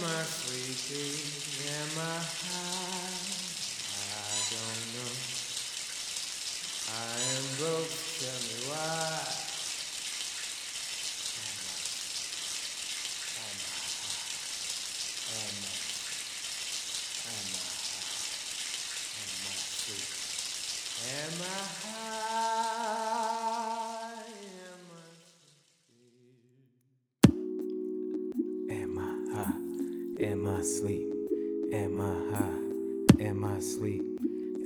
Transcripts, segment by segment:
Am I sleeping? Am I high? I don't know. I am broke, tell me why. Am I, am I high? Am I, am I high? Am I asleep? Am I high? Am I asleep? Am I high? Am I asleep?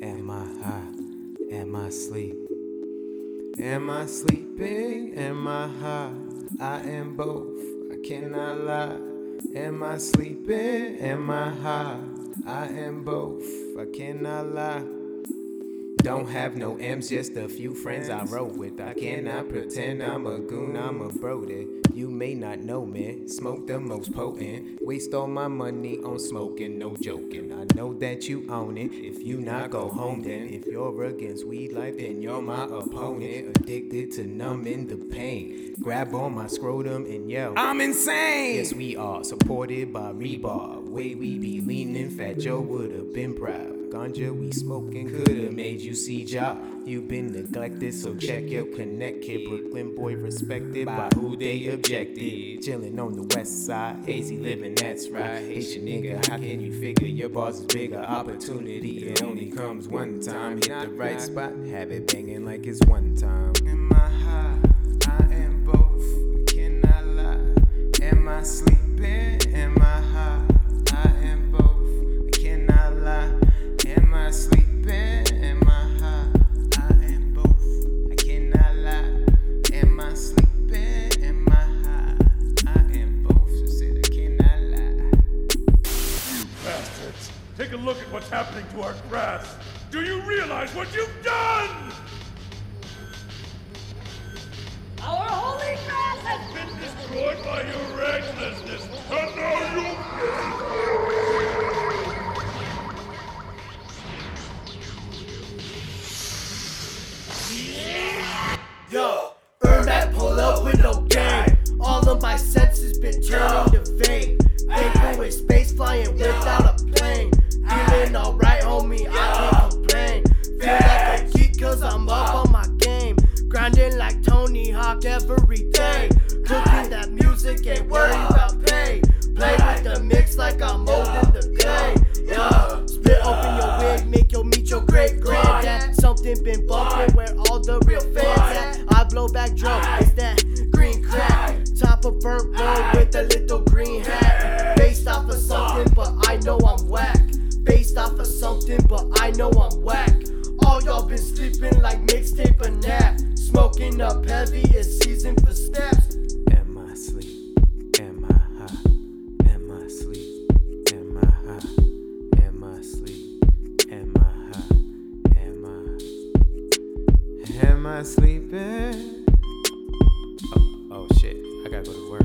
Am I high? Am I asleep? Am I sleeping? Am I high? I am both. I cannot lie. Am I sleeping? Am I high? I am both. I cannot lie. Don't have no M's, just a few friends I roll with. I cannot pretend I'm a goon, I'm a brody. You may not know me, smoke the most potent. Waste all my money on smoking, no joking. I know that you own it. If you not go home, then if you're against weed life, then you're my opponent. Addicted to numbing the pain. Grab on my scrotum and yell, I'm insane! Yes, we are supported by Rebar. Way we be leaning, Fat Joe would've been proud. Ganja we smoking could've made you see job. You've been neglected, so check your connect. Kid Brooklyn boy respected by who they objected. Chillin' on the west side, hazy living, that's right. Haitian nigga, how can you figure your boss is bigger? Opportunity, it only comes one time. Hit the right spot, have it banging like it's one time. Am I high? I am both. Cannot lie. Am I sleeping? Look at what's happening to our grass! Do you realize what you've done? Our holy grass has Been destroyed by your recklessness, and now you Yo, Ermac pull up with no gang. All of my senses been turning to vape. Vaporing with space flying without a Every day. Cooking that music, ain't worried about pay. Play with the mix like I'm molding the clay. Yeah, split open your wig, make your meet your great granddad. Something been bumping where all the real fans at. I blow back drum, it's that green crack. Top of burnt road with a little green hat. Based off of something, but I know I'm whack. Based off of something, but I know I'm whack. All y'all been sleeping like mixtape a nap. Smoking up heavy, it's season for steps. Am I asleep? Am I high? Am I asleep? Am I high? Am I asleep? Am I high? Am I? Am I sleeping? Oh, oh shit, I gotta go to work.